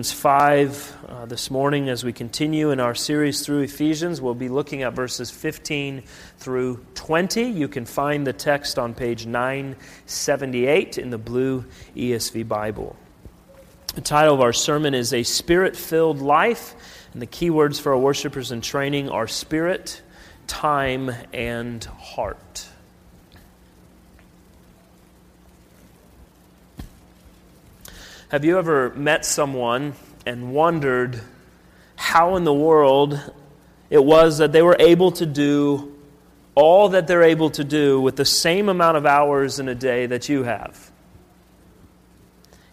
5 uh, this morning as we continue in our series through Ephesians. We'll be looking at verses 15 through 20. You can find the text on page 978 in the blue ESV Bible. The title of our sermon is A Spirit Filled Life, and the key words for our worshipers in training are spirit, time, and heart. Have you ever met someone and wondered how in the world it was that they were able to do all that they're able to do with the same amount of hours in a day that you have?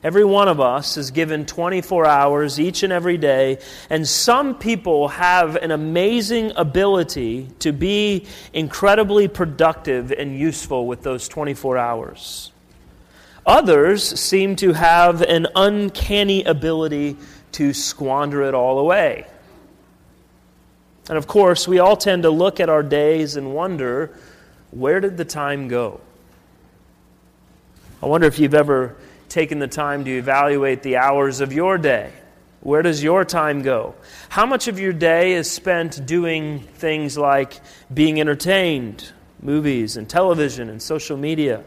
Every one of us is given 24 hours each and every day, and some people have an amazing ability to be incredibly productive and useful with those 24 hours. Others seem to have an uncanny ability to squander it all away. And of course, we all tend to look at our days and wonder where did the time go? I wonder if you've ever taken the time to evaluate the hours of your day. Where does your time go? How much of your day is spent doing things like being entertained, movies and television and social media?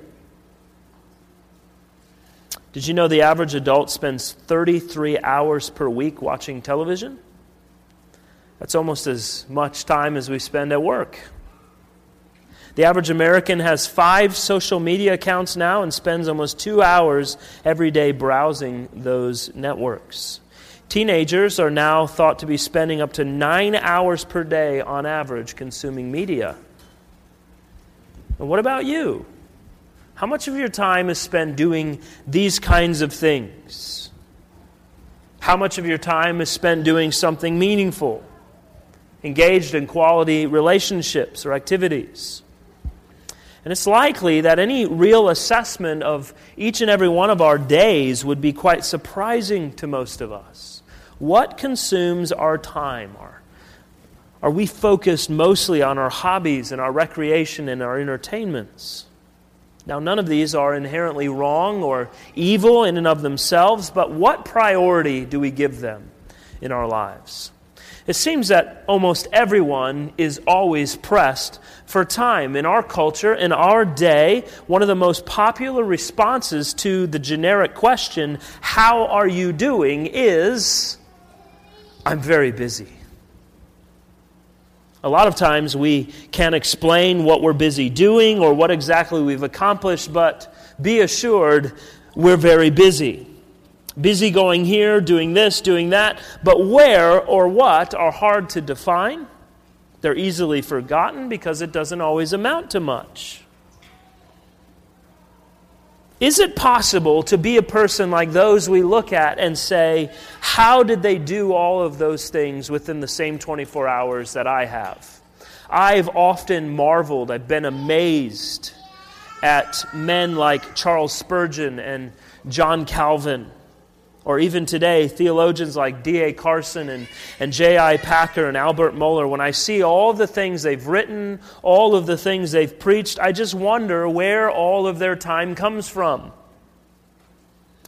Did you know the average adult spends 33 hours per week watching television? That's almost as much time as we spend at work. The average American has five social media accounts now and spends almost two hours every day browsing those networks. Teenagers are now thought to be spending up to nine hours per day on average consuming media. And what about you? How much of your time is spent doing these kinds of things? How much of your time is spent doing something meaningful, engaged in quality relationships or activities? And it's likely that any real assessment of each and every one of our days would be quite surprising to most of us. What consumes our time? Are, are we focused mostly on our hobbies and our recreation and our entertainments? Now, none of these are inherently wrong or evil in and of themselves, but what priority do we give them in our lives? It seems that almost everyone is always pressed for time. In our culture, in our day, one of the most popular responses to the generic question, How are you doing? is, I'm very busy. A lot of times we can't explain what we're busy doing or what exactly we've accomplished, but be assured we're very busy. Busy going here, doing this, doing that, but where or what are hard to define. They're easily forgotten because it doesn't always amount to much. Is it possible to be a person like those we look at and say, How did they do all of those things within the same 24 hours that I have? I've often marveled, I've been amazed at men like Charles Spurgeon and John Calvin or even today, theologians like D.A. Carson and, and J.I. Packer and Albert Mohler, when I see all the things they've written, all of the things they've preached, I just wonder where all of their time comes from.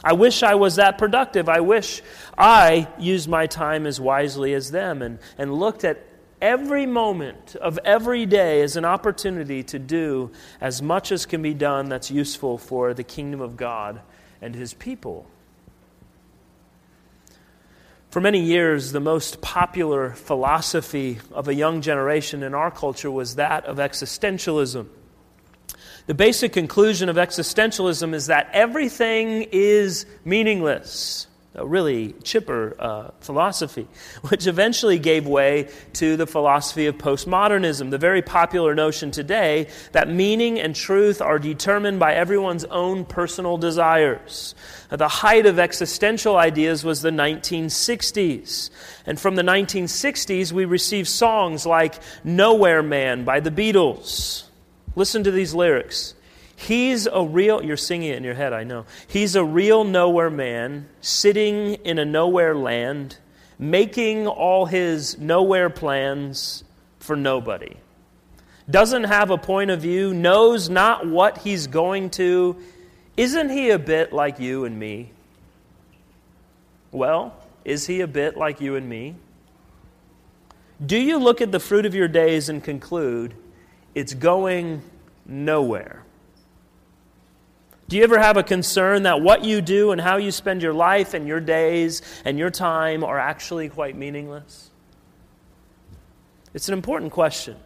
I wish I was that productive. I wish I used my time as wisely as them and, and looked at every moment of every day as an opportunity to do as much as can be done that's useful for the kingdom of God and his people. For many years, the most popular philosophy of a young generation in our culture was that of existentialism. The basic conclusion of existentialism is that everything is meaningless a really chipper uh, philosophy, which eventually gave way to the philosophy of postmodernism, the very popular notion today that meaning and truth are determined by everyone's own personal desires. The height of existential ideas was the 1960s. And from the 1960s, we received songs like Nowhere Man by the Beatles. Listen to these lyrics. He's a real, you're singing it in your head, I know. He's a real nowhere man, sitting in a nowhere land, making all his nowhere plans for nobody. Doesn't have a point of view, knows not what he's going to. Isn't he a bit like you and me? Well, Is he a bit like you and me? Do you look at the fruit of your days and conclude it's going nowhere? Do you ever have a concern that what you do and how you spend your life and your days and your time are actually quite meaningless? It's an important question.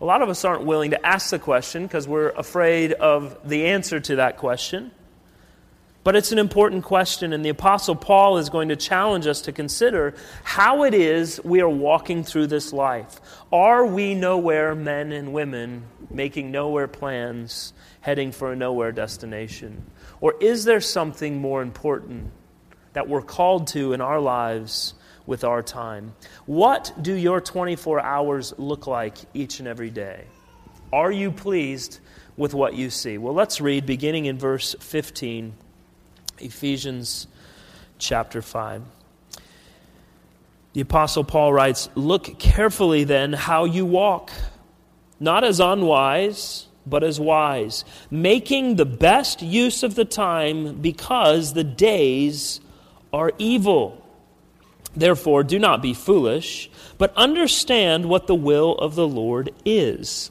A lot of us aren't willing to ask the question because we're afraid of the answer to that question. But it's an important question, and the Apostle Paul is going to challenge us to consider how it is we are walking through this life. Are we nowhere men and women making nowhere plans, heading for a nowhere destination? Or is there something more important that we're called to in our lives with our time? What do your 24 hours look like each and every day? Are you pleased with what you see? Well, let's read beginning in verse 15 Ephesians chapter 5. The Apostle Paul writes Look carefully then how you walk, not as unwise, but as wise, making the best use of the time because the days are evil. Therefore, do not be foolish, but understand what the will of the Lord is.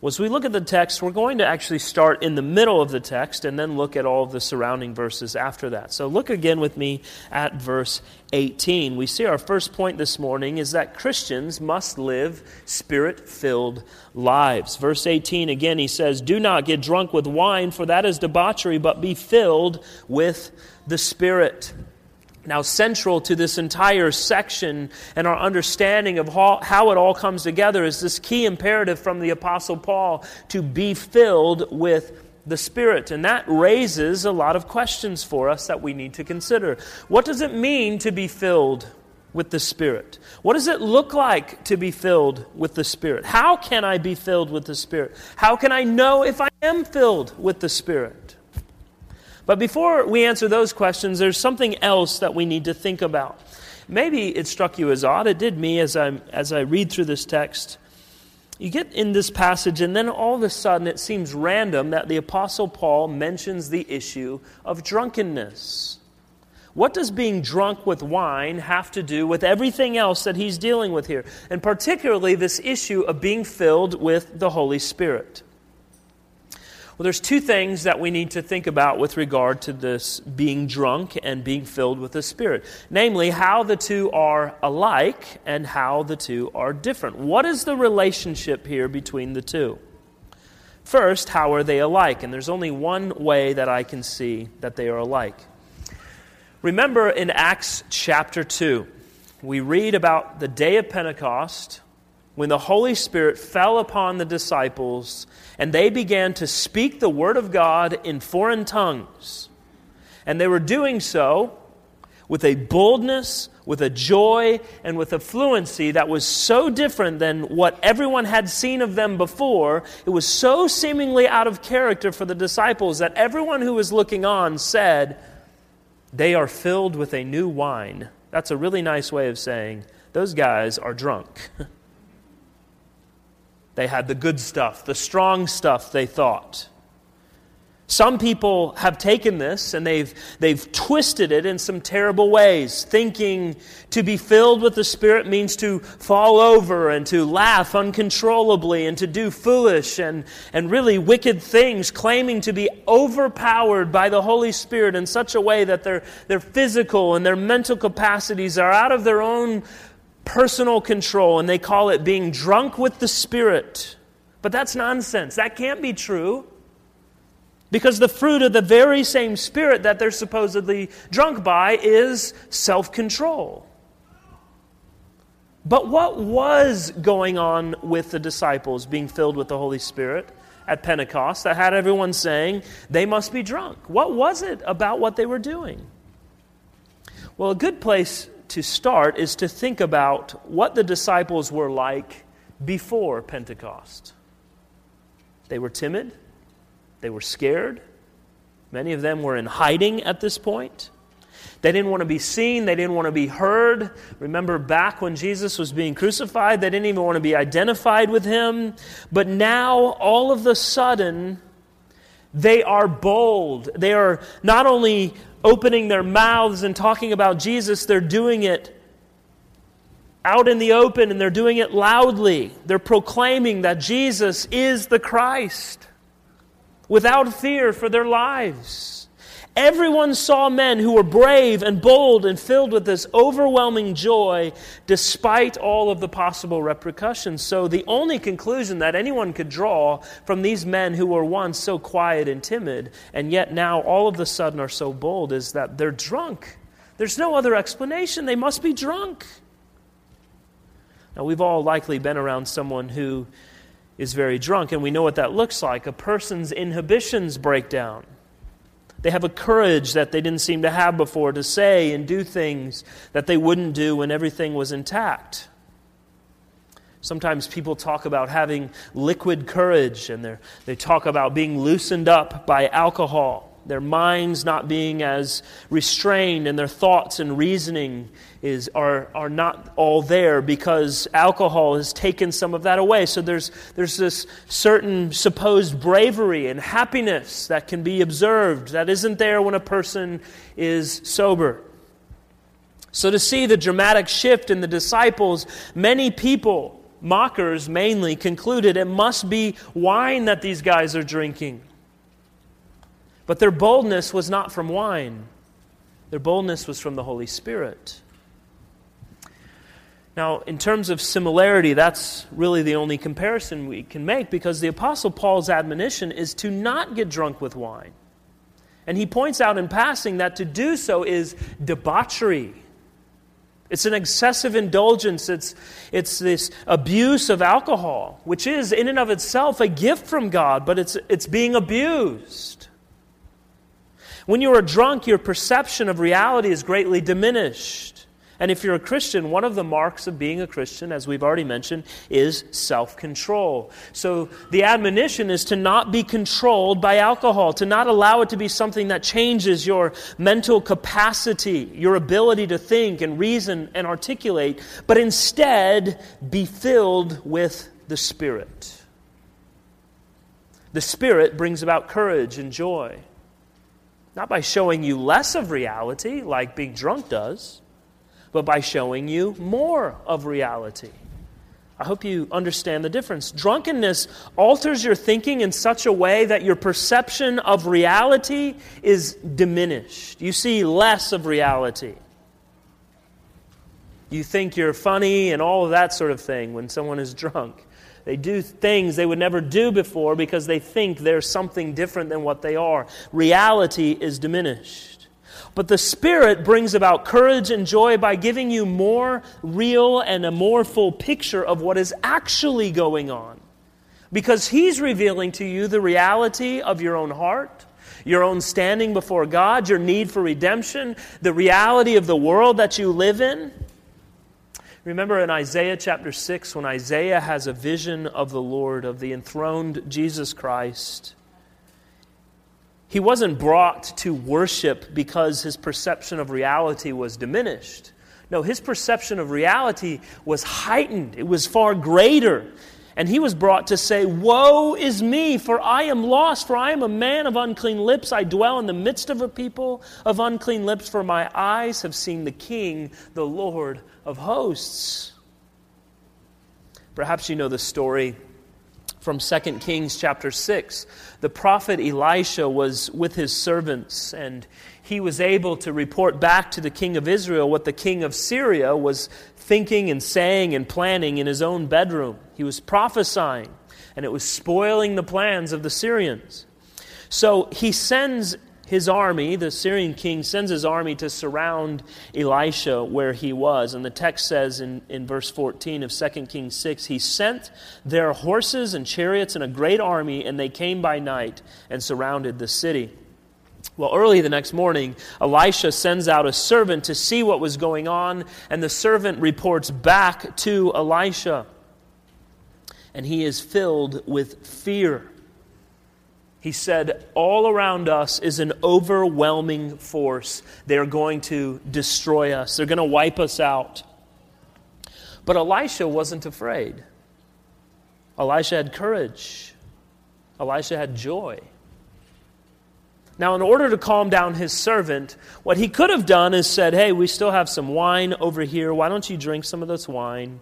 Well, as we look at the text, we're going to actually start in the middle of the text and then look at all of the surrounding verses after that. So look again with me at verse 18. We see our first point this morning is that Christians must live spirit filled lives. Verse 18 again, he says, Do not get drunk with wine, for that is debauchery, but be filled with the Spirit. Now, central to this entire section and our understanding of how, it all comes together is this key imperative from the Apostle Paul to be filled with the Spirit. And that raises a lot of questions for us that we need to consider. What does it mean to be filled with the Spirit? What does it look like to be filled with the Spirit? How can I be filled with the Spirit? How can I know if I am filled with the Spirit? But before we answer those questions, there's something else that we need to think about. Maybe it struck you as odd. It did me as I, as I read through this text. You get in this passage, and then all of a sudden it seems random that the Apostle Paul mentions the issue of drunkenness. What does being drunk with wine have to do with everything else that he's dealing with here? And particularly this issue of being filled with the Holy Spirit. Well, there's two things that we need to think about with regard to this being drunk and being filled with the Spirit. Namely, how the two are alike and how the two are different. What is the relationship here between the two? First, how are they alike? And there's only one way that I can see that they are alike. Remember in Acts chapter 2, we read about the day of Pentecost when the Holy Spirit fell upon the disciples and they began to speak the Word of God in foreign tongues. And they were doing so with a boldness, with a joy, and with a fluency that was so different than what everyone had seen of them before. It was so seemingly out of character for the disciples that everyone who was looking on said, They are filled with a new wine. That's a really nice way of saying, Those guys are drunk. They had the good stuff, the strong stuff, they thought. Some people have taken this and they've, they've twisted it in some terrible ways, thinking to be filled with the Spirit means to fall over and to laugh uncontrollably and to do foolish and, and really wicked things, claiming to be overpowered by the Holy Spirit in such a way that their, their physical and their mental capacities are out of their own personal control, and they call it being drunk with the Spirit. But that's nonsense. That can't be true. Because the fruit of the very same Spirit that they're supposedly drunk by is self control. But what was going on with the disciples being filled with the Holy Spirit at Pentecost that had everyone saying they must be drunk? What was it about what they were doing? Well, a good place to start is to think about what the disciples were like before Pentecost. They were timid, they were scared. Many of them were in hiding at this point. They didn't want to be seen. They didn't want to be heard. Remember back when Jesus was being crucified, they didn't even want to be identified with him. But now, all of the sudden, they are bold. They are not only opening their mouths and talking about Jesus, they're doing it out in the open and they're doing it loudly. They're proclaiming that Jesus is the Christ without fear for their lives. Everyone saw men who were brave and bold and filled with this overwhelming joy despite all of the possible repercussions. So, the only conclusion that anyone could draw from these men who were once so quiet and timid and yet now all of a sudden are so bold is that they're drunk. There's no other explanation. They must be drunk. Now, we've all likely been around someone who is very drunk, and we know what that looks like. A person's inhibitions break down. They have a courage that they didn't seem to have before to say and do things that they wouldn't do when everything was intact. Sometimes people talk about having liquid courage, and they talk about being loosened up by alcohol their minds not being as restrained and their thoughts and reasoning is, are, are not all there because alcohol has taken some of that away. So there's, there's this certain supposed bravery and happiness that can be observed that isn't there when a person is sober. So to see the dramatic shift in the disciples, many people, mockers mainly, concluded it must be wine that these guys are drinking. But their boldness was not from wine, their boldness was from the Holy Spirit. Now, in terms of similarity, that's really the only comparison we can make because the Apostle Paul's admonition is to not get drunk with wine. And he points out in passing that to do so is debauchery. It's an excessive indulgence. It's, it's this abuse of alcohol, which is, in and of itself, a gift from God, but it's, it's being abused. When you are drunk, your perception of reality is greatly diminished. And if you're a Christian, one of the marks of being a Christian, as we've already mentioned, is self control. So the admonition is to not be controlled by alcohol, to not allow it to be something that changes your mental capacity, your ability to think and reason and articulate, but instead be filled with the Spirit. The Spirit brings about courage and joy. Not by showing you less of reality, like being drunk does, but by showing you more of reality. I hope you understand the difference. Drunkenness alters your thinking in such a way that your perception of reality is diminished. You see less of reality. You think you're funny and all of that sort of thing when someone is drunk. They do things they would never do before because they think they're something different than what they are. Reality is diminished. But the Spirit brings about courage and joy by giving you more real and a more full picture of what is actually going on. Because He's revealing to you the reality of your own heart, your own standing before God, your need for redemption, the reality of the world that you live in. Remember in Isaiah chapter 6 when Isaiah has a vision of the Lord, of the enthroned Jesus Christ. He wasn't brought to worship because his perception of reality was diminished. No, his perception of reality was heightened, it was far greater. And he was brought to say, Woe is me, for I am lost, for I am a man of unclean lips. I dwell in the midst of a people of unclean lips, for my eyes have seen the King, the Lord of hosts. Perhaps you know the story from 2 Kings chapter 6. The prophet Elisha was with his servants, and he was able to report back to the king of Israel what the king of Syria was thinking and saying and planning in his own bedroom. He was prophesying, and it was spoiling the plans of the Syrians. So he sends his army, the Syrian king, sends his army to surround Elisha where he was. And the text says in, in verse 14 of 2 Kings 6 He sent their horses and chariots and a great army, and they came by night and surrounded the city. Well, early the next morning, Elisha sends out a servant to see what was going on, and the servant reports back to Elisha. and he is filled with fear. He said, All around us is an overwhelming force. They're going to destroy us, they're going to wipe us out. But Elisha wasn't afraid. Elisha had courage, Elisha had joy. Now, in order to calm down his servant, what he could have done is said, Hey, we still have some wine over here. Why don't you drink some of this wine?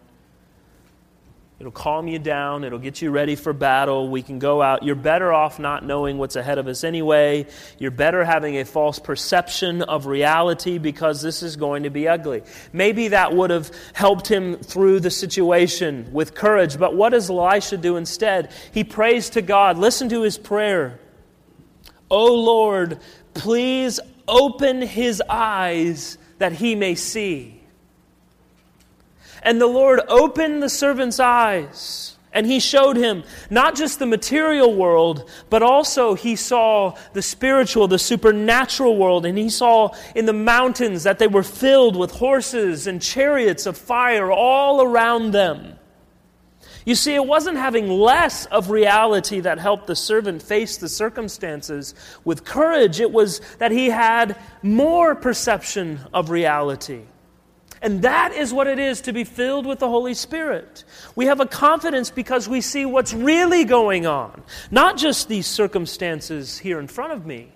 It'll calm you down. It'll get you ready for battle. We can go out. You're better off not knowing what's ahead of us anyway. You're better having a false perception of reality because this is going to be ugly. Maybe that would have helped him through the situation with courage. But what does Elisha do instead? He prays to God. Listen to his prayer. O Lord, please open his eyes that he may see. And the Lord opened the servant's eyes, and he showed him not just the material world, but also he saw the spiritual, the supernatural world. And he saw in the mountains that they were filled with horses and chariots of fire all around them. You see, it wasn't having less of reality that helped the servant face the circumstances with courage. It was that he had more perception of reality. And that is what it is to be filled with the Holy Spirit. We have a confidence because we see what's really going on, not just these circumstances here in front of me,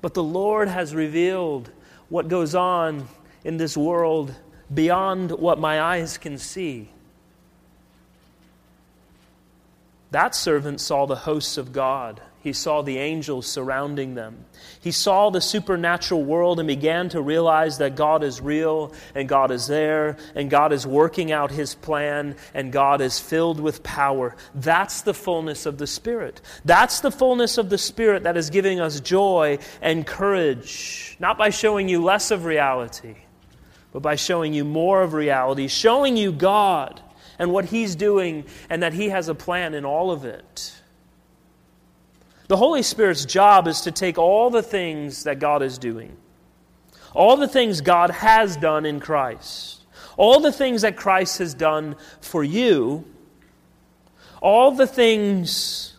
but the Lord has revealed what goes on in this world beyond what my eyes can see. That servant saw the hosts of God. He saw the angels surrounding them. He saw the supernatural world and began to realize that God is real and God is there and God is working out His plan and God is filled with power. That's the fullness of the Spirit. That's the fullness of the Spirit that is giving us joy and courage, not by showing you less of reality, but by showing you more of reality, showing you God and what He's doing, and that He has a plan in all of it. The Holy Spirit's job is to take all the things that God is doing, all the things God has done in Christ, all the things that Christ has done for you, all the things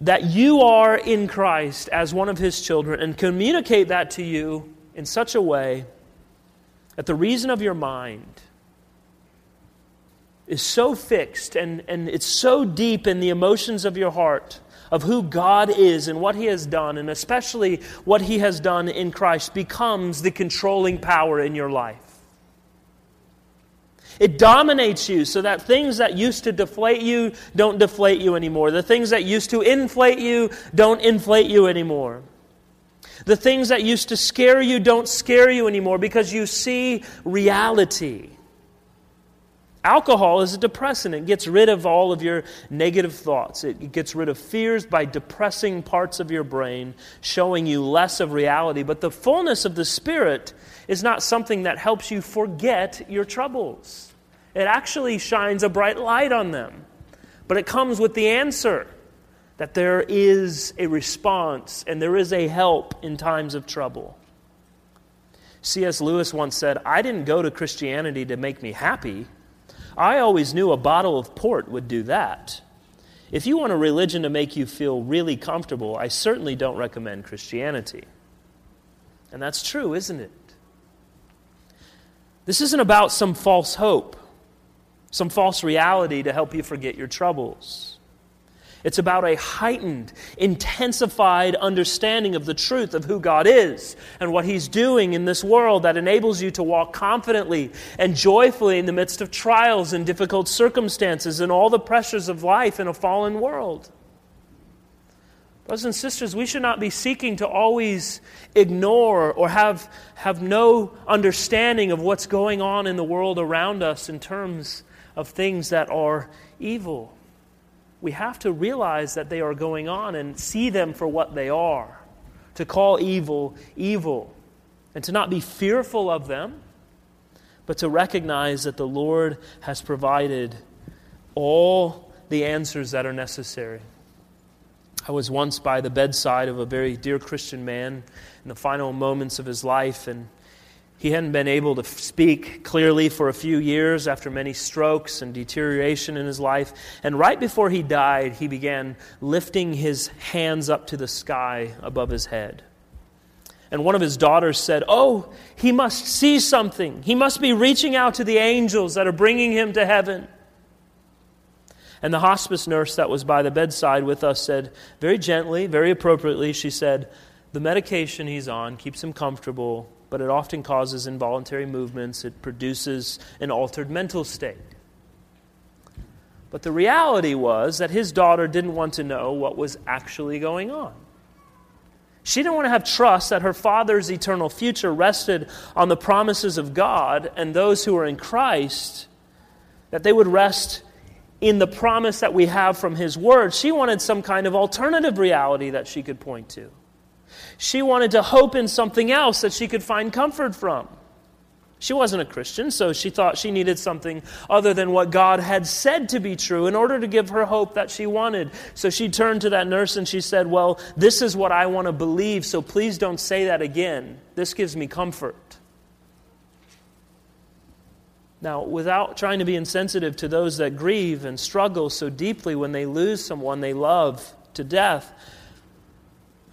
that you are in Christ as one of His children, and communicate that to you in such a way that the reason of your mind is so fixed and, and it's so deep in the emotions of your heart of who God is and what He has done, and especially what He has done in Christ, becomes the controlling power in your life. It dominates you so that things that used to deflate you don't deflate you anymore. The things that used to inflate you don't inflate you anymore. The things that used to scare you don't scare you anymore because you see reality. Alcohol is a depressant. It gets rid of all of your negative thoughts. It gets rid of fears by depressing parts of your brain, showing you less of reality. But the fullness of the Spirit is not something that helps you forget your troubles. It actually shines a bright light on them. But it comes with the answer that there is a response and there is a help in times of trouble. C.S. Lewis once said, I didn't go to Christianity to make me happy. I always knew a bottle of port would do that. If you want a religion to make you feel really comfortable, I certainly don't recommend Christianity. And that's true, isn't it? This isn't about some false hope, some false reality to help you forget your troubles. It's about a heightened, intensified understanding of the truth of who God is and what He's doing in this world that enables you to walk confidently and joyfully in the midst of trials and difficult circumstances and all the pressures of life in a fallen world. Brothers and sisters, we should not be seeking to always ignore or have, have no understanding of what's going on in the world around us in terms of things that are evil we have to realize that they are going on and see them for what they are. To call evil, evil. And to not be fearful of them, but to recognize that the Lord has provided all the answers that are necessary. I was once by the bedside of a very dear Christian man in the final moments of his life, and He hadn't been able to speak clearly for a few years after many strokes and deterioration in his life. And right before he died, he began lifting his hands up to the sky above his head. And one of his daughters said, Oh, he must see something. He must be reaching out to the angels that are bringing him to heaven. And the hospice nurse that was by the bedside with us said, very gently, very appropriately, she said, The medication he's on keeps him comfortable, but it often causes involuntary movements. It produces an altered mental state. But the reality was that his daughter didn't want to know what was actually going on. She didn't want to have trust that her father's eternal future rested on the promises of God and those who are in Christ, that they would rest in the promise that we have from His Word. She wanted some kind of alternative reality that she could point to. She wanted to hope in something else that she could find comfort from. She wasn't a Christian, so she thought she needed something other than what God had said to be true in order to give her hope that she wanted. So she turned to that nurse and she said, Well, this is what I want to believe, so please don't say that again. This gives me comfort. Now, without trying to be insensitive to those that grieve and struggle so deeply when they lose someone they love to death,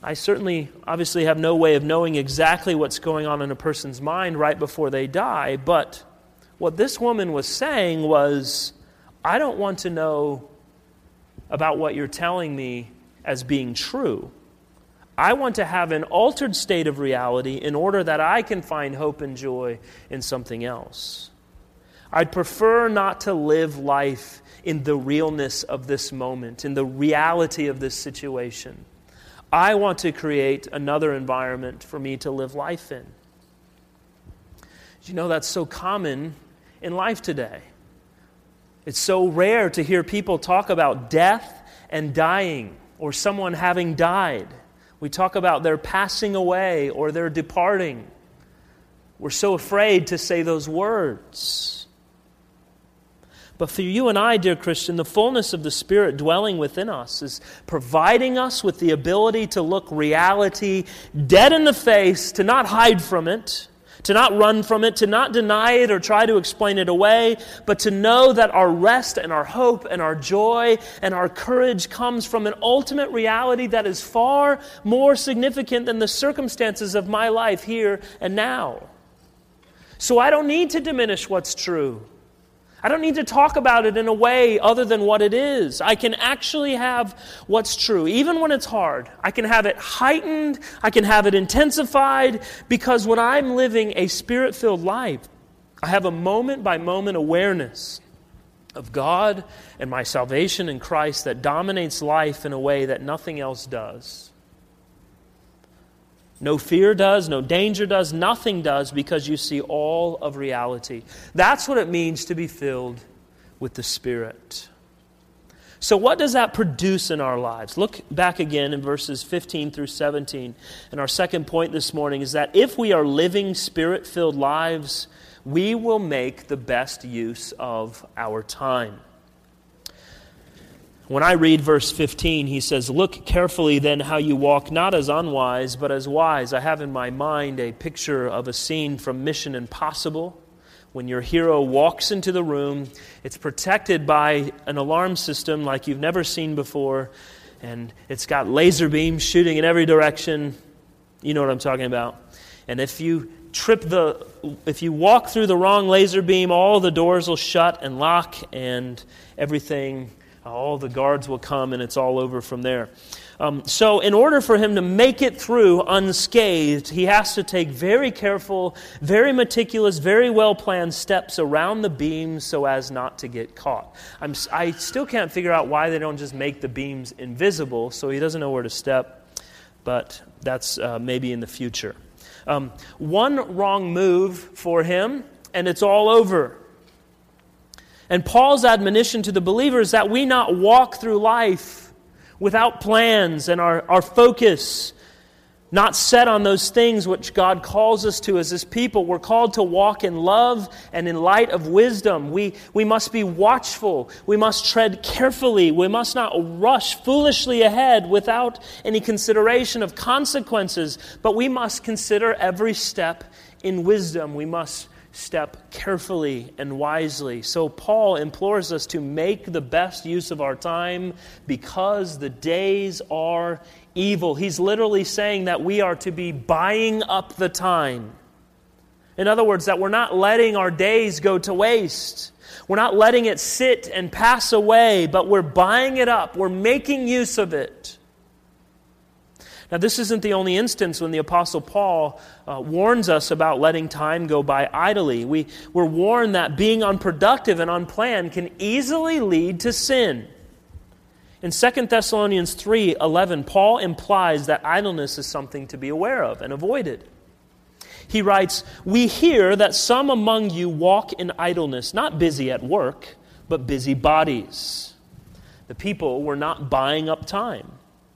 I certainly, obviously, have no way of knowing exactly what's going on in a person's mind right before they die. But what this woman was saying was, I don't want to know about what you're telling me as being true. I want to have an altered state of reality in order that I can find hope and joy in something else. I'd prefer not to live life in the realness of this moment, in the reality of this situation. I want to create another environment for me to live life in. You know, that's so common in life today. It's so rare to hear people talk about death and dying or someone having died. We talk about their passing away or their departing. We're so afraid to say those words. But for you and I, dear Christian, the fullness of the Spirit dwelling within us is providing us with the ability to look reality dead in the face, to not hide from it, to not run from it, to not deny it or try to explain it away, but to know that our rest and our hope and our joy and our courage comes from an ultimate reality that is far more significant than the circumstances of my life here and now. So I don't need to diminish what's true. I don't need to talk about it in a way other than what it is. I can actually have what's true, even when it's hard. I can have it heightened, I can have it intensified, because when I'm living a spirit filled life, I have a moment by moment awareness of God and my salvation in Christ that dominates life in a way that nothing else does. No fear does, no danger does, nothing does because you see all of reality. That's what it means to be filled with the Spirit. So, what does that produce in our lives? Look back again in verses 15 through 17. And our second point this morning is that if we are living spirit filled lives, we will make the best use of our time. When I read verse 15, he says, Look carefully then how you walk, not as unwise, but as wise. I have in my mind a picture of a scene from Mission Impossible. When your hero walks into the room, it's protected by an alarm system like you've never seen before, and it's got laser beams shooting in every direction. You know what I'm talking about. And if you trip the if you walk through the wrong laser beam, all the doors will shut and lock and everything all the guards will come and it's all over from there. Um, so, in order for him to make it through unscathed, he has to take very careful, very meticulous, very well planned steps around the beams so as not to get caught. I'm, I still can't figure out why they don't just make the beams invisible so he doesn't know where to step, but that's uh, maybe in the future. Um, one wrong move for him, and it's all over. And Paul's admonition to the believers that we not walk through life without plans and our, our focus not set on those things which God calls us to as His people. We're called to walk in love and in light of wisdom. We, we must be watchful. We must tread carefully. We must not rush foolishly ahead without any consideration of consequences, but we must consider every step in wisdom, we must step carefully and wisely. So, Paul implores us to make the best use of our time because the days are evil. He's literally saying that we are to be buying up the time. In other words, that we're not letting our days go to waste. We're not letting it sit and pass away, but we're buying it up. We're making use of it. Now, this isn't the only instance when the Apostle Paul uh, warns us about letting time go by idly. We, we're warned that being unproductive and unplanned can easily lead to sin. In 2 Thessalonians 3 11, Paul implies that idleness is something to be aware of and avoided. He writes, We hear that some among you walk in idleness, not busy at work, but busy bodies. The people were not buying up time.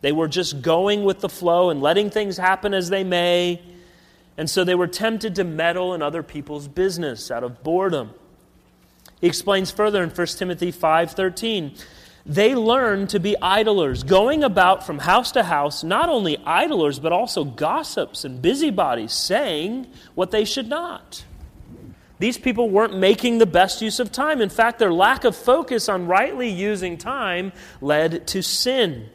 They were just going with the flow and letting things happen as they may. And so they were tempted to meddle in other people's business out of boredom. He explains further in 1 Timothy 5:13, they learned to be idlers, going about from house to house, not only idlers but also gossips and busybodies, saying what they should not. These people weren't making the best use of time. In fact, their lack of focus on rightly using time led to sin.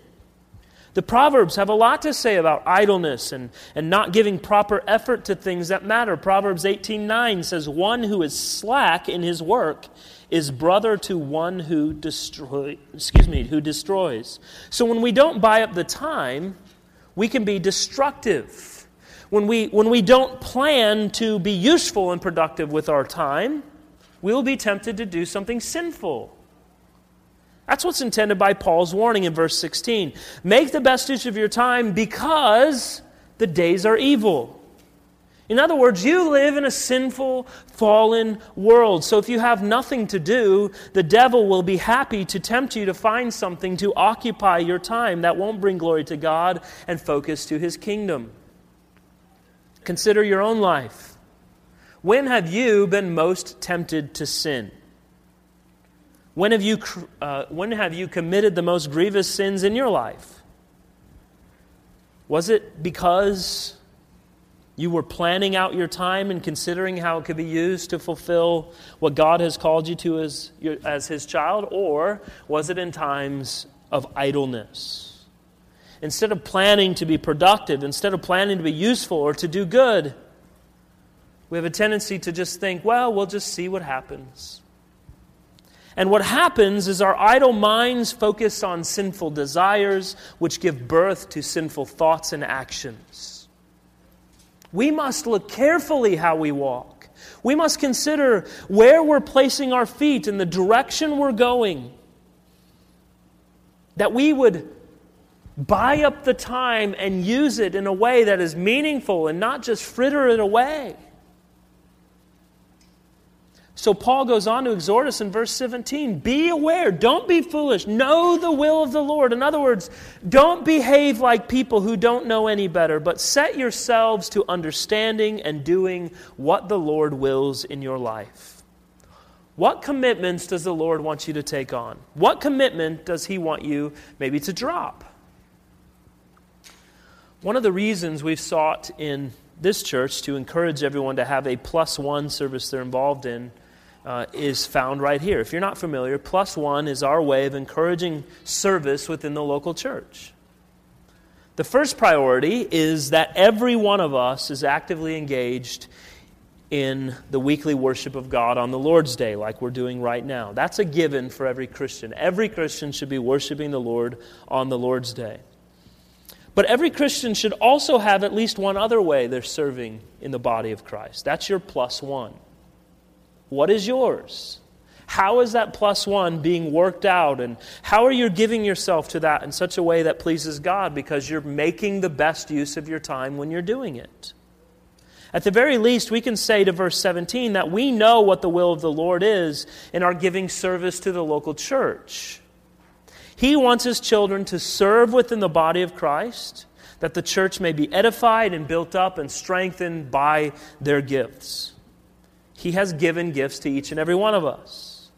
The Proverbs have a lot to say about idleness and, and not giving proper effort to things that matter. Proverbs 18:9 says, One who is slack in his work is brother to one who destroy, excuse me, who destroys. So when we don't buy up the time, we can be destructive. When we, when we don't plan to be useful and productive with our time, we will be tempted to do something sinful. That's what's intended by Paul's warning in verse 16. Make the best use of your time because the days are evil. In other words, you live in a sinful, fallen world. So if you have nothing to do, the devil will be happy to tempt you to find something to occupy your time that won't bring glory to God and focus to his kingdom. Consider your own life. When have you been most tempted to sin? When have you, uh, when have you committed the most grievous sins in your life? Was it because you were planning out your time and considering how it could be used to fulfill what God has called you to as, as His child? Or was it in times of idleness? Instead of planning to be productive, instead of planning to be useful or to do good, we have a tendency to just think, well, we'll just see what happens. And what happens is our idle minds focus on sinful desires, which give birth to sinful thoughts and actions. We must look carefully how we walk. We must consider where we're placing our feet and the direction we're going. That we would buy up the time and use it in a way that is meaningful and not just fritter it away. So Paul goes on to exhort us in verse 17 be aware, don't be foolish, know the will of the Lord. In other words, don't behave like people who don't know any better, but set yourselves to understanding and doing what the Lord wills in your life. What commitments does the Lord want you to take on? What commitment does He want you maybe to drop? One of the reasons we've sought in this church to encourage everyone to have a plus one service they're involved in uh, is found right here. If you're not familiar, plus one is our way of encouraging service within the local church. The first priority is that every one of us is actively engaged in the weekly worship of God on the Lord's Day, like we're doing right now. That's a given for every Christian. Every Christian should be worshiping the Lord on the Lord's Day. But every Christian should also have at least one other way they're serving in the body of Christ. That's your plus one. What is yours? How is that plus one being worked out? And how are you giving yourself to that in such a way that pleases God because you're making the best use of your time when you're doing it? At the very least, we can say to verse 17 that we know what the will of the Lord is in our giving service to the local church. He wants his children to serve within the body of Christ, that the church may be edified and built up and strengthened by their gifts. He has given gifts to each and every one of us.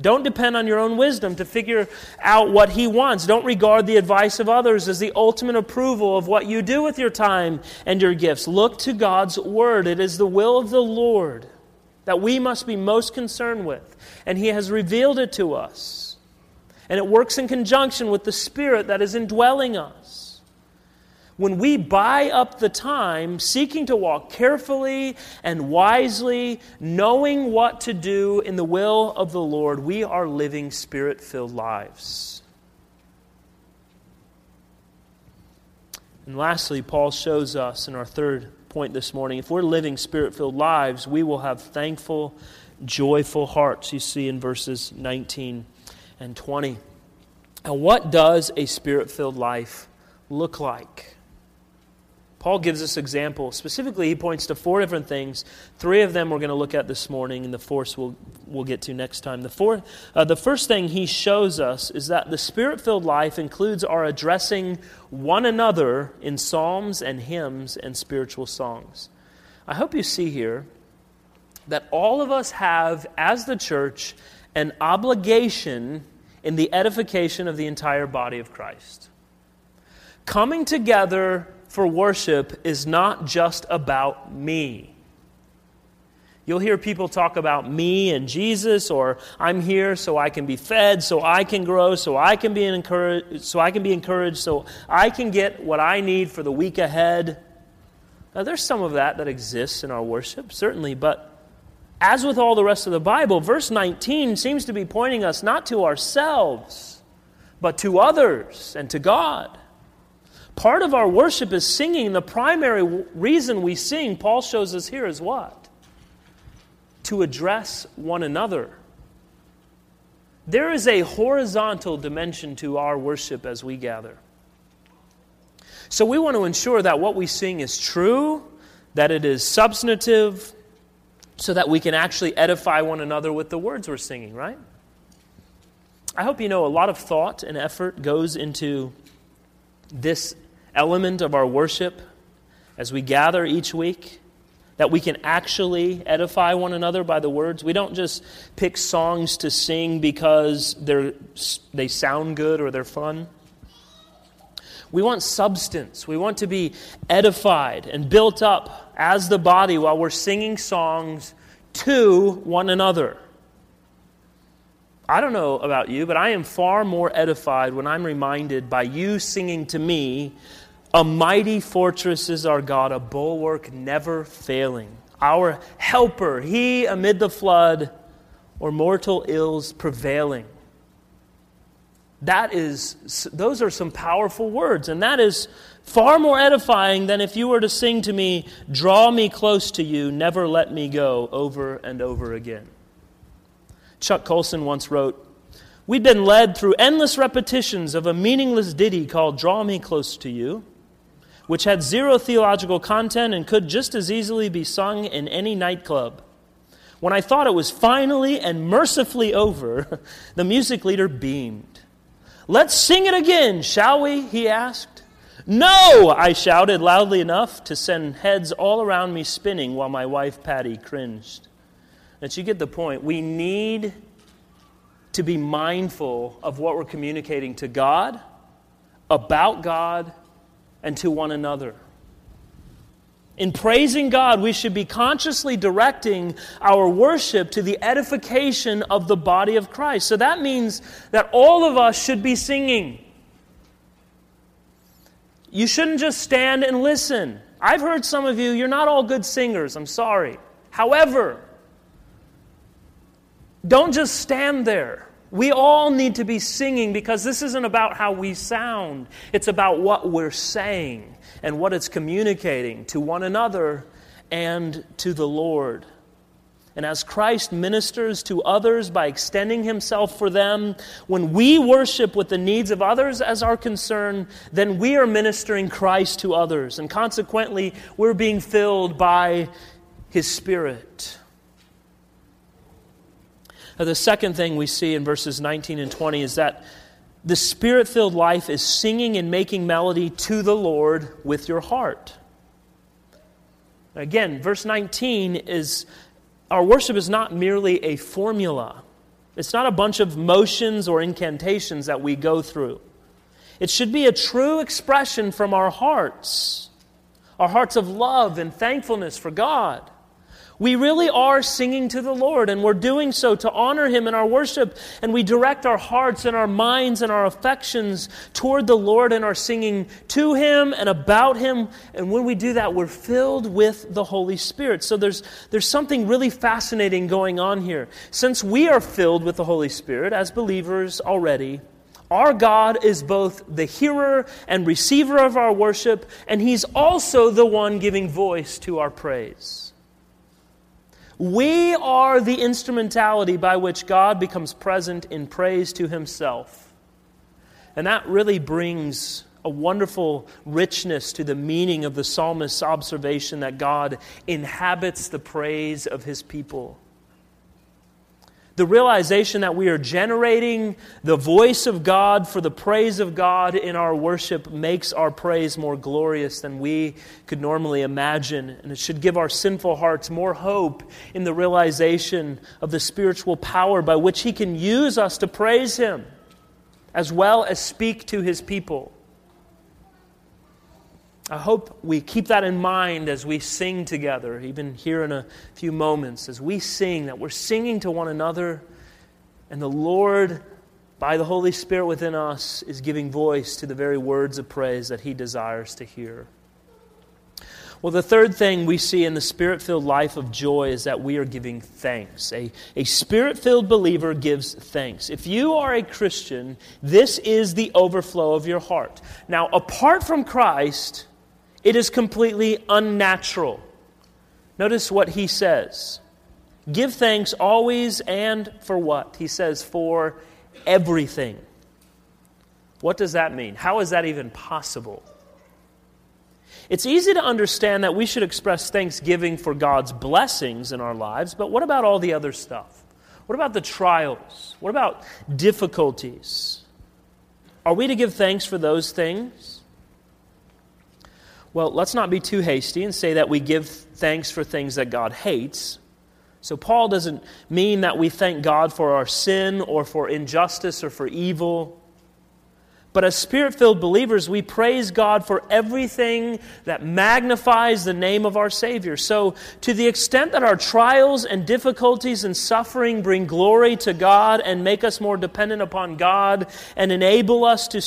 Don't depend on your own wisdom to figure out what He wants. Don't regard the advice of others as the ultimate approval of what you do with your time and your gifts. Look to God's Word. It is the will of the Lord that we must be most concerned with, and He has revealed it to us. And it works in conjunction with the Spirit that is indwelling us when we buy up the time seeking to walk carefully and wisely, knowing what to do in the will of the Lord, we are living spirit filled lives. And lastly, Paul shows us in our third point this morning if we're living spirit filled lives, we will have thankful, joyful hearts, you see in verses 19 and 20. And what does a spirit filled life look like? Paul gives us examples. Specifically, he points to four different things. Three of them we're going to look at this morning, and the fourth we'll, we'll get to next time. The, fourth, uh, the first thing he shows us is that the spirit filled life includes our addressing one another in psalms and hymns and spiritual songs. I hope you see here that all of us have, as the church, an obligation in the edification of the entire body of Christ. Coming together for worship is not just about me. You'll hear people talk about me and Jesus, or I'm here so I can be fed, so I can grow, so I can be encouraged, so I can be encouraged, so I can get what I need for the week ahead. Now, there's some of that that exists in our worship, certainly, but as with all the rest of the Bible, verse 19 seems to be pointing us not to ourselves, but to others and to God. Part of our worship is singing. The primary reason we sing, Paul shows us here, is what? To address one another. There is a horizontal dimension to our worship as we gather. So we want to ensure that what we sing is true, that it is substantive, so that we can actually edify one another with the words we're singing, right? I hope you know a lot of thought and effort goes into this element of our worship as we gather each week that we can actually edify one another by the words. We don't just pick songs to sing because they sound good or they're fun. We want substance. We want to be edified and built up as the body while we're singing songs to one another. I don't know about you, but I am far more edified when I'm reminded by you singing to me a mighty fortress is our God, a bulwark never failing. Our helper, he amid the flood or mortal ills prevailing. That is, those are some powerful words, and that is far more edifying than if you were to sing to me, Draw me close to you, never let me go, over and over again. Chuck Colson once wrote, We'd been led through endless repetitions of a meaningless ditty called Draw Me Close to You which had zero theological content and could just as easily be sung in any nightclub. When I thought it was finally and mercifully over, the music leader beamed. Let's sing it again, shall we? he asked. No, I shouted loudly enough to send heads all around me spinning while my wife Patty cringed. That you get the point. We need to be mindful of what we're communicating to God, about God, and to one another. In praising God, we should be consciously directing our worship to the edification of the body of Christ. So that means that all of us should be singing. You shouldn't just stand and listen. I've heard some of you, you're not all good singers, I'm sorry. However, don't just stand there. We all need to be singing because this isn't about how we sound. It's about what we're saying and what it's communicating to one another and to the Lord. And as Christ ministers to others by extending himself for them, when we worship with the needs of others as our concern, then we are ministering Christ to others. And consequently, we're being filled by his Spirit. Now, the second thing we see in verses 19 and 20 is that the spirit filled life is singing and making melody to the Lord with your heart. Again, verse 19 is our worship is not merely a formula. It's not a bunch of motions or incantations that we go through. It should be a true expression from our hearts, our hearts of love and thankfulness for God. We really are singing to the Lord, and we're doing so to honor Him in our worship. And we direct our hearts and our minds and our affections toward the Lord and our singing to Him and about Him. And when we do that, we're filled with the Holy Spirit. So there's, there's something really fascinating going on here. Since we are filled with the Holy Spirit as believers already, our God is both the hearer and receiver of our worship, and He's also the one giving voice to our praise. We are the instrumentality by which God becomes present in praise to himself. And that really brings a wonderful richness to the meaning of the psalmist's observation that God inhabits the praise of his people. The realization that we are generating the voice of God for the praise of God in our worship makes our praise more glorious than we could normally imagine. And it should give our sinful hearts more hope in the realization of the spiritual power by which He can use us to praise Him, as well as speak to His people. I hope we keep that in mind as we sing together, even here in a few moments, as we sing, that we're singing to one another, and the Lord, by the Holy Spirit within us, is giving voice to the very words of praise that He desires to hear. Well, the third thing we see in the spirit filled life of joy is that we are giving thanks. A, a spirit filled believer gives thanks. If you are a Christian, this is the overflow of your heart. Now, apart from Christ, it is completely unnatural. Notice what he says Give thanks always and for what? He says, for everything. What does that mean? How is that even possible? It's easy to understand that we should express thanksgiving for God's blessings in our lives, but what about all the other stuff? What about the trials? What about difficulties? Are we to give thanks for those things? Well, let's not be too hasty and say that we give thanks for things that God hates. So, Paul doesn't mean that we thank God for our sin or for injustice or for evil. But as spirit filled believers, we praise God for everything that magnifies the name of our Savior. So, to the extent that our trials and difficulties and suffering bring glory to God and make us more dependent upon God and enable us to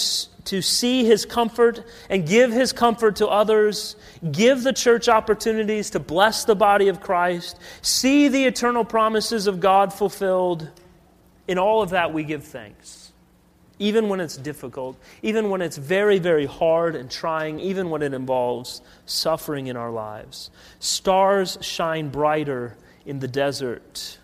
to see his comfort and give his comfort to others, give the church opportunities to bless the body of Christ, see the eternal promises of God fulfilled. In all of that, we give thanks. Even when it's difficult, even when it's very, very hard and trying, even when it involves suffering in our lives. Stars shine brighter in the desert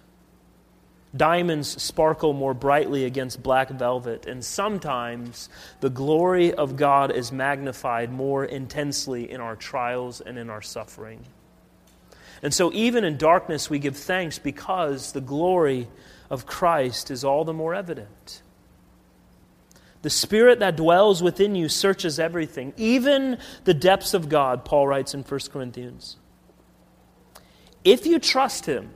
Diamonds sparkle more brightly against black velvet, and sometimes the glory of God is magnified more intensely in our trials and in our suffering. And so, even in darkness, we give thanks because the glory of Christ is all the more evident. The Spirit that dwells within you searches everything, even the depths of God, Paul writes in 1 Corinthians. If you trust Him,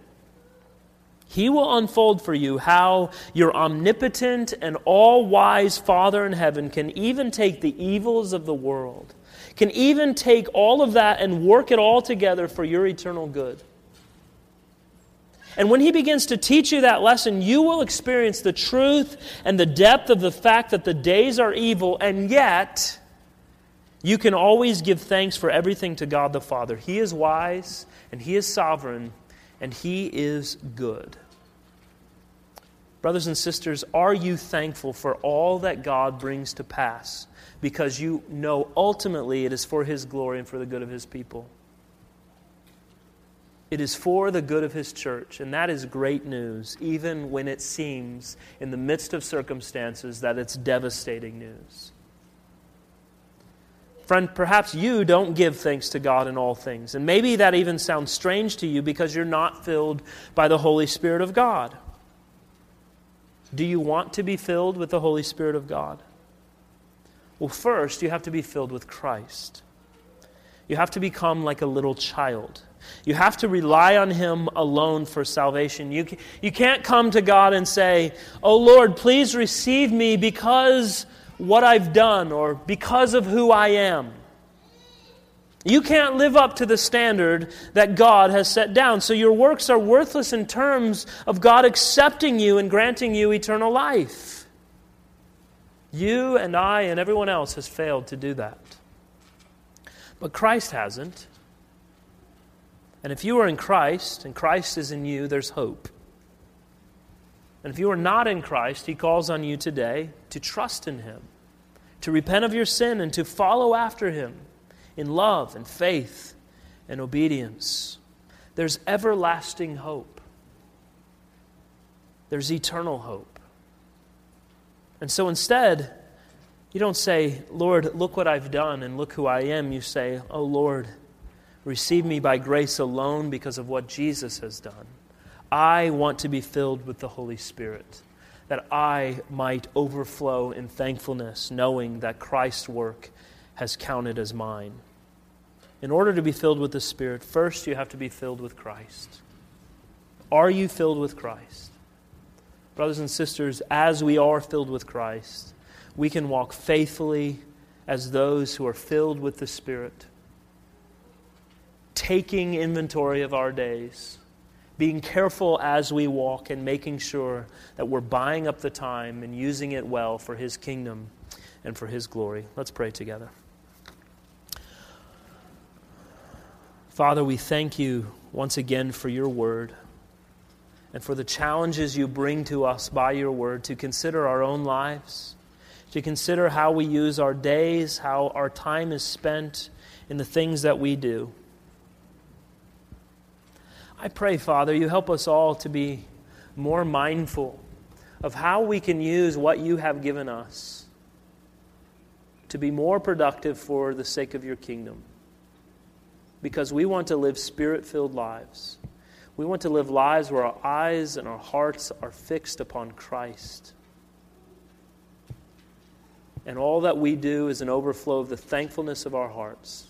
he will unfold for you how your omnipotent and all wise Father in heaven can even take the evils of the world, can even take all of that and work it all together for your eternal good. And when he begins to teach you that lesson, you will experience the truth and the depth of the fact that the days are evil, and yet you can always give thanks for everything to God the Father. He is wise and he is sovereign and He is good. Brothers and sisters, are you thankful for all that God brings to pass because you know ultimately it is for His glory and for the good of His people? It is for the good of His church, and that is great news, even when it seems, in the midst of circumstances, that it's devastating news. Friend, perhaps you don't give thanks to God in all things. And maybe that even sounds strange to you because you're not filled by the Holy Spirit of God. Do you want to be filled with the Holy Spirit of God? Well, first, you have to be filled with Christ. You have to become like a little child. You have to rely on Him alone for salvation. You, you can't come to God and say, Oh Lord, please receive me because what I've done or because of who I am. You can't live up to the standard that God has set down. So your works are worthless in terms of God accepting you and granting you eternal life. You and I and everyone else has failed to do that. But Christ hasn't. And if you are in Christ and Christ is in you, there's hope. And if you are not in Christ, He calls on you today to trust in Him, to repent of your sin, and to follow after Him in love and faith and obedience. There's everlasting hope, there's eternal hope. And so instead, you don't say, Lord, look what I've done and look who I am. You say, Oh Lord, receive me by grace alone because of what Jesus has done. I want to be filled with the Holy Spirit, that I might overflow in thankfulness, knowing that Christ's work has counted as mine. In order to be filled with the Spirit, first you have to be filled with Christ. Are you filled with Christ? Brothers and sisters, as we are filled with Christ, we can walk faithfully as those who are filled with the Spirit, taking inventory of our days, being careful as we walk, and making sure that we're buying up the time and using it well for His kingdom and for His glory. Let's pray together. Father, we thank you once again for your word and for the challenges you bring to us by your word to consider our own lives, to consider how we use our days, how our time is spent in the things that we do. I pray, Father, you help us all to be more mindful of how we can use what you have given us to be more productive for the sake of your kingdom because we want to live spirit filled lives. We want to live lives where our eyes and our hearts are fixed upon Christ. And all that we do is an overflow of the thankfulness of our hearts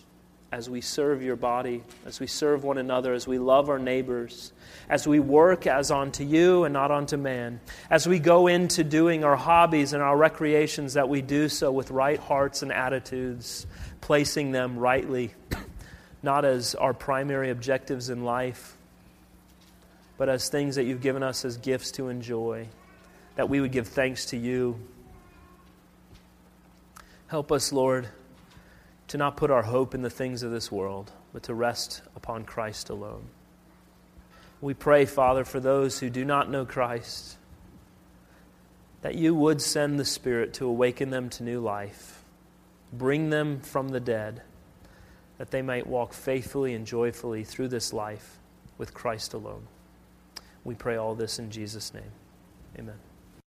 as we serve your body, as we serve one another, as we love our neighbors, as we work as unto you and not unto man, as we go into doing our hobbies and our recreations, that we do so with right hearts and attitudes, placing them rightly not as our primary objectives in life, but as things that you've given us as gifts to enjoy, that we would give thanks to you. Help us, Lord, to not put our hope in the things of this world, but to rest upon Christ alone. We pray, Father, for those who do not know Christ, that you would send the Spirit to awaken them to new life, bring them from the dead that they might walk faithfully and joyfully through this life with Christ alone. We pray all this in Jesus' name. Amen.